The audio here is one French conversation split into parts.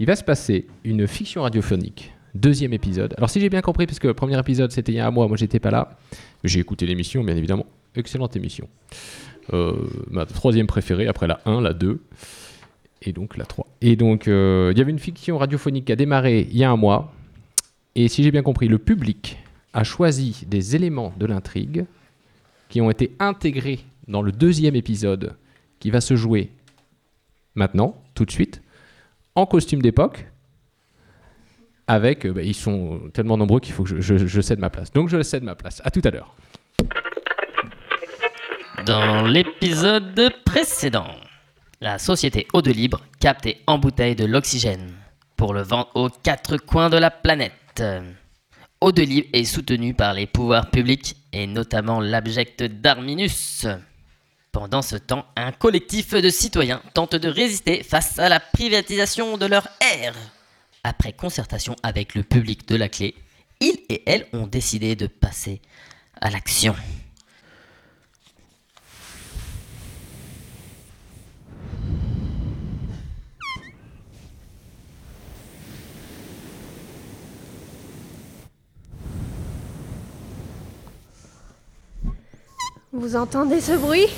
il va se passer une fiction radiophonique, deuxième épisode. Alors si j'ai bien compris, parce que le premier épisode c'était il y a un mois, moi j'étais pas là, j'ai écouté l'émission, bien évidemment, excellente émission. Euh, ma troisième préférée, après la 1, la 2, et donc la 3. Et donc euh, il y avait une fiction radiophonique qui a démarré il y a un mois, et si j'ai bien compris, le public a choisi des éléments de l'intrigue qui ont été intégrés dans le deuxième épisode qui va se jouer maintenant, tout de suite, en costume d'époque. Avec, euh, bah, ils sont tellement nombreux qu'il faut que je, cède ma place. Donc je cède ma place. À tout à l'heure. Dans l'épisode précédent, la société Eau de Libre capte et embouteille de l'oxygène pour le vendre aux quatre coins de la planète. Eau de Libre est soutenue par les pouvoirs publics et notamment l'abject Darminus. Pendant ce temps, un collectif de citoyens tente de résister face à la privatisation de leur air. Après concertation avec le public de la clé, ils et elles ont décidé de passer à l'action. Vous entendez ce bruit?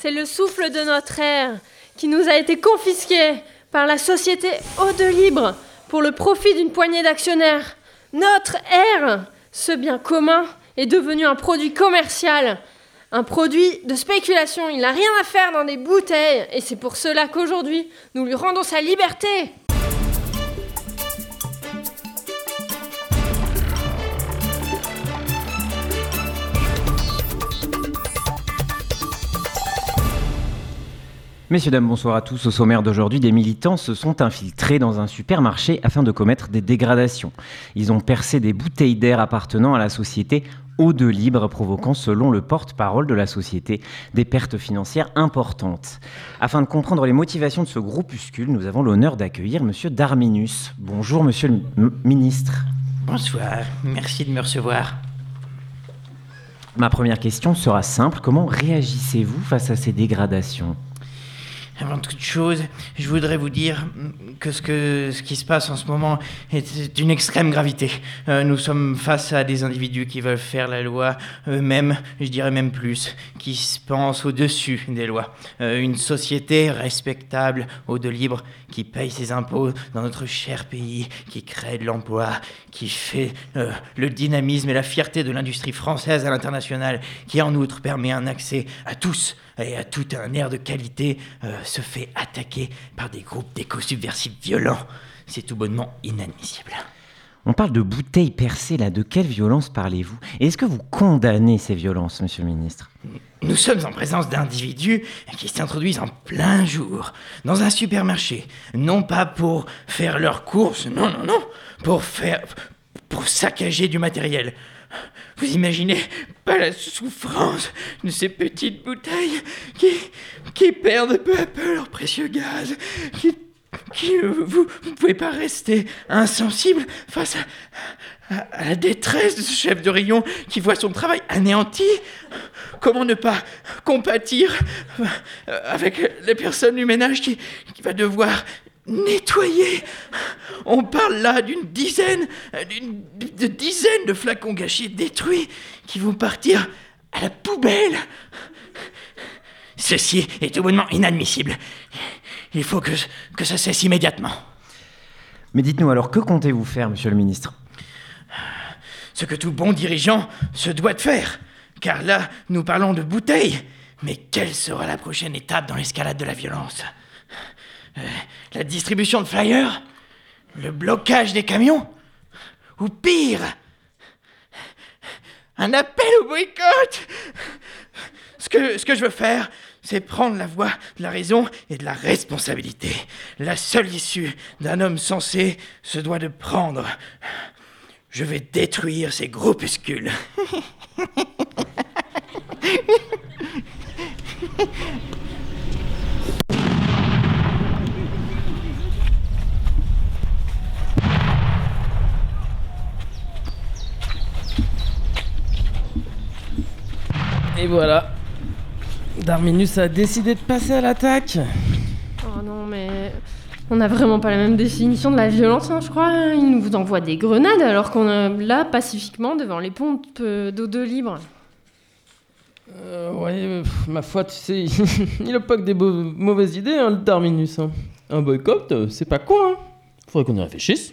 C'est le souffle de notre air qui nous a été confisqué par la société Eau de Libre pour le profit d'une poignée d'actionnaires. Notre air, ce bien commun, est devenu un produit commercial, un produit de spéculation. Il n'a rien à faire dans des bouteilles et c'est pour cela qu'aujourd'hui, nous lui rendons sa liberté. Messieurs, dames, bonsoir à tous. Au sommaire d'aujourd'hui, des militants se sont infiltrés dans un supermarché afin de commettre des dégradations. Ils ont percé des bouteilles d'air appartenant à la société Eau de Libre, provoquant, selon le porte-parole de la société, des pertes financières importantes. Afin de comprendre les motivations de ce groupuscule, nous avons l'honneur d'accueillir Monsieur Darminus. Bonjour, Monsieur le m- ministre. Bonsoir, merci de me recevoir. Ma première question sera simple. Comment réagissez-vous face à ces dégradations? Avant toute chose, je voudrais vous dire que ce, que ce qui se passe en ce moment est d'une extrême gravité. Euh, nous sommes face à des individus qui veulent faire la loi eux-mêmes, je dirais même plus, qui se pensent au-dessus des lois. Euh, une société respectable, au de libre, qui paye ses impôts dans notre cher pays, qui crée de l'emploi, qui fait euh, le dynamisme et la fierté de l'industrie française à l'international, qui en outre permet un accès à tous et à tout un air de qualité, euh, se fait attaquer par des groupes d'éco-subversifs violents. C'est tout bonnement inadmissible. On parle de bouteilles percées, là. De quelle violence parlez-vous? Et est-ce que vous condamnez ces violences, Monsieur le ministre? Nous sommes en présence d'individus qui s'introduisent en plein jour dans un supermarché, non pas pour faire leurs courses, non, non, non, pour faire. pour saccager du matériel. Vous imaginez pas la souffrance de ces petites bouteilles qui, perdent peu à peu leur précieux gaz, qui, vous ne pouvez pas rester insensible face à, la détresse de ce chef de rayon qui voit son travail anéanti. Comment ne pas compatir avec les personnes du ménage qui, qui va devoir nettoyer On parle là d'une dizaine, d'une de dizaines de flacons gâchés détruits qui vont partir à la poubelle. Ceci est tout bonnement inadmissible. Il faut que, que ça cesse immédiatement. Mais dites-nous alors, que comptez-vous faire, Monsieur le ministre? Ce que tout bon dirigeant se doit de faire. Car là, nous parlons de bouteilles. Mais quelle sera la prochaine étape dans l'escalade de la violence? Euh, La distribution de flyers Le blocage des camions Ou pire Un appel au boycott ce que, ce que je veux faire, c'est prendre la voie de la raison et de la responsabilité. La seule issue d'un homme sensé se doit de prendre. Je vais détruire ces groupuscules. Et voilà. Darminus a décidé de passer à l'attaque. Oh non, mais On n'a vraiment pas la même définition de la violence, hein, je crois. Ils nous envoient des grenades alors qu'on est là pacifiquement devant les pompes euh, d'eau de libre. Euh, ouais, euh, pff, ma foi, tu sais, il a pas que des mauvaises idées, hein, le Terminus. hein. Un boycott, euh, c'est pas con, hein. Faudrait qu'on y réfléchisse.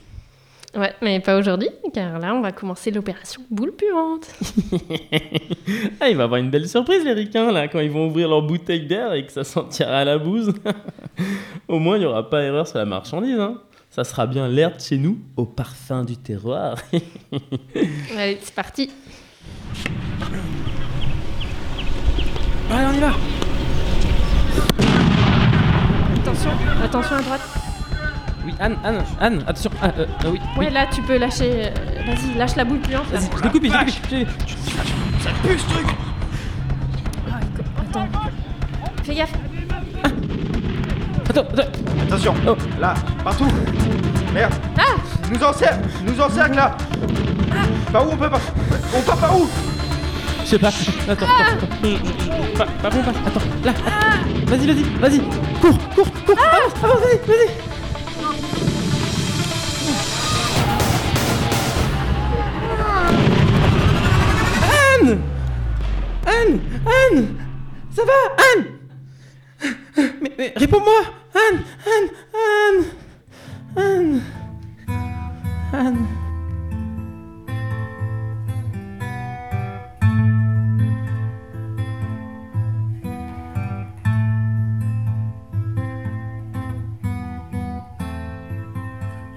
Ouais, mais pas aujourd'hui, car là, on va commencer l'opération boule puante. ah, il va y avoir une belle surprise, les ricains, là, quand ils vont ouvrir leur bouteille d'air et que ça sentira à la bouse. Au moins, il n'y aura pas erreur sur la marchandise, hein. Ça sera bien l'air de chez nous, au parfum du terroir. Allez, c'est parti. Allez, on y va Attention, attention à droite. Oui, Anne, Anne, Anne, attention. Ah, euh, euh, oui, oui. Ouais, là, tu peux lâcher. euh, Vas-y, lâche la boule puante. là. Vas-y, je découpe, je découpe. Ça pue ce truc Attends. Fais gaffe. Attends, attends. Attention, Oh. là, partout. Merde. Ils nous encerclent, ils nous encerclent là. Par où on peut pas On part par où? Je sais pas. Attends, attends, attends. Je- je- je- Pas, pas bon, pas. Attends, là. Vas-y, vas-y, vas-y. Cours, cours, cours. Avance, avance, vas-y, vas-y. Anne Ça va, Anne? Mais, mais réponds-moi. Anne Anne Anne Anne Anne.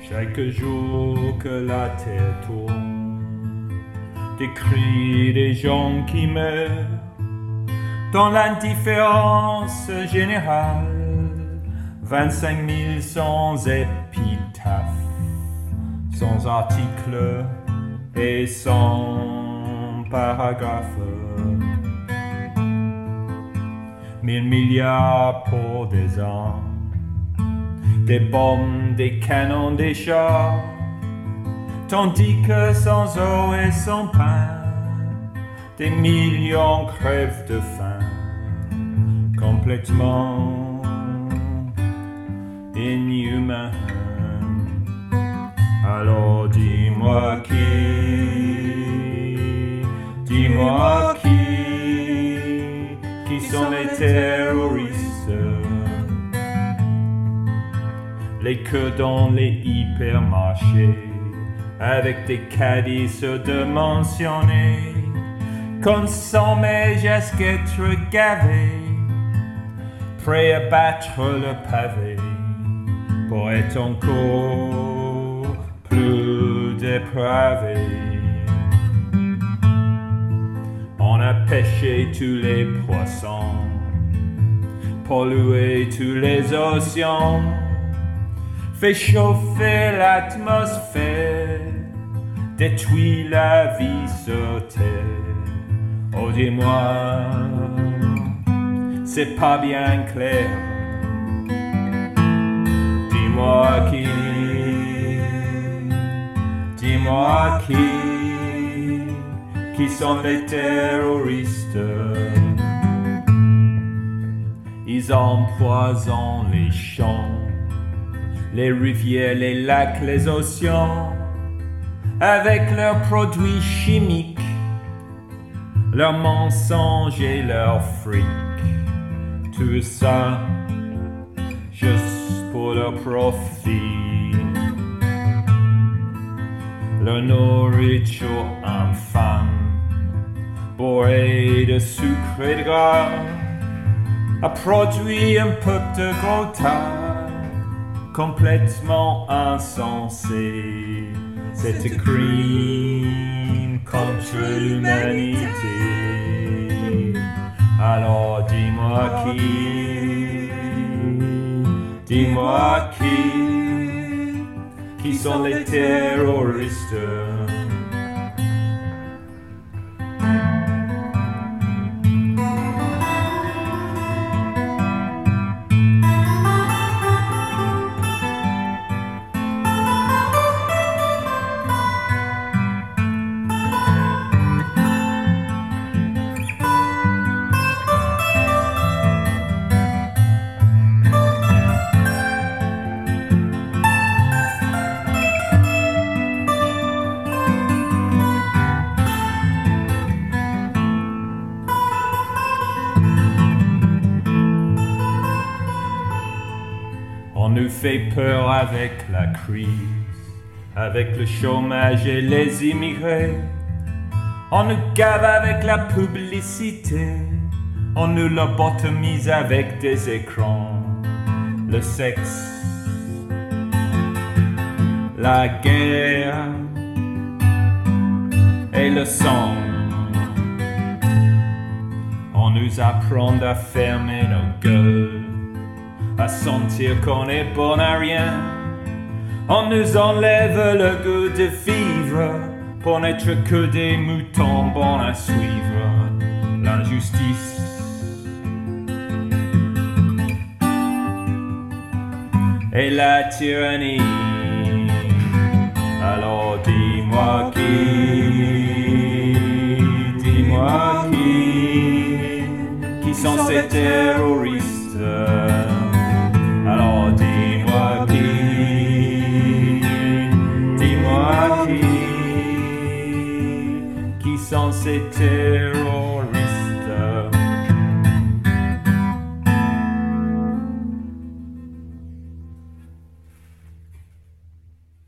Chaque jour que la terre tourne, des cris des gens qui meurent, dans l'indifférence générale, 25 000 sans épitaphe, sans article et sans paragraphe. Mille milliards pour des armes des bombes, des canons, des chars, tandis que sans eau et sans pain, des millions crèvent de faim, complètement inhumain. Alors dis-moi qui, dis-moi qui, qui sont les terroristes? Les queues dans les hypermarchés, avec des caddies surdimensionnés, qu'on sent mes gavés, prêts à battre le pavé, pour être encore plus dépravé. On a pêché tous les poissons, pollué tous les océans, fait chauffer l'atmosphère, détruit la vie sur terre. Oh dis-moi, c'est pas bien clair. Dis-moi qui, dis-moi qui, qui sont les terroristes? Ils empoisonnent les champs les rivières, les lacs, les océans, avec leurs produits chimiques, leurs mensonges et leurs fric. Tout ça juste pour leur profit. Leur nourriture infâme, bourrée de sucre et de gras, a produit un peuple de gros tas complètement insensé. C'est crime contre l'humanité. Alors dis-moi qui, dis-moi qui, qui sont les terroristes? Fait peur avec la crise, avec le chômage et les immigrés. On nous gave avec la publicité, on nous lobotomise avec des écrans, le sexe, la guerre et le sang. On nous apprend à fermer nos gueules, à sentir qu'on est bon à rien. On nous enlève le goût de vivre pour n'être que des moutons bons à suivre. L'injustice. Et la tyrannie. Alors dis-moi qui, dis-moi qui, qui sont ces terroristes?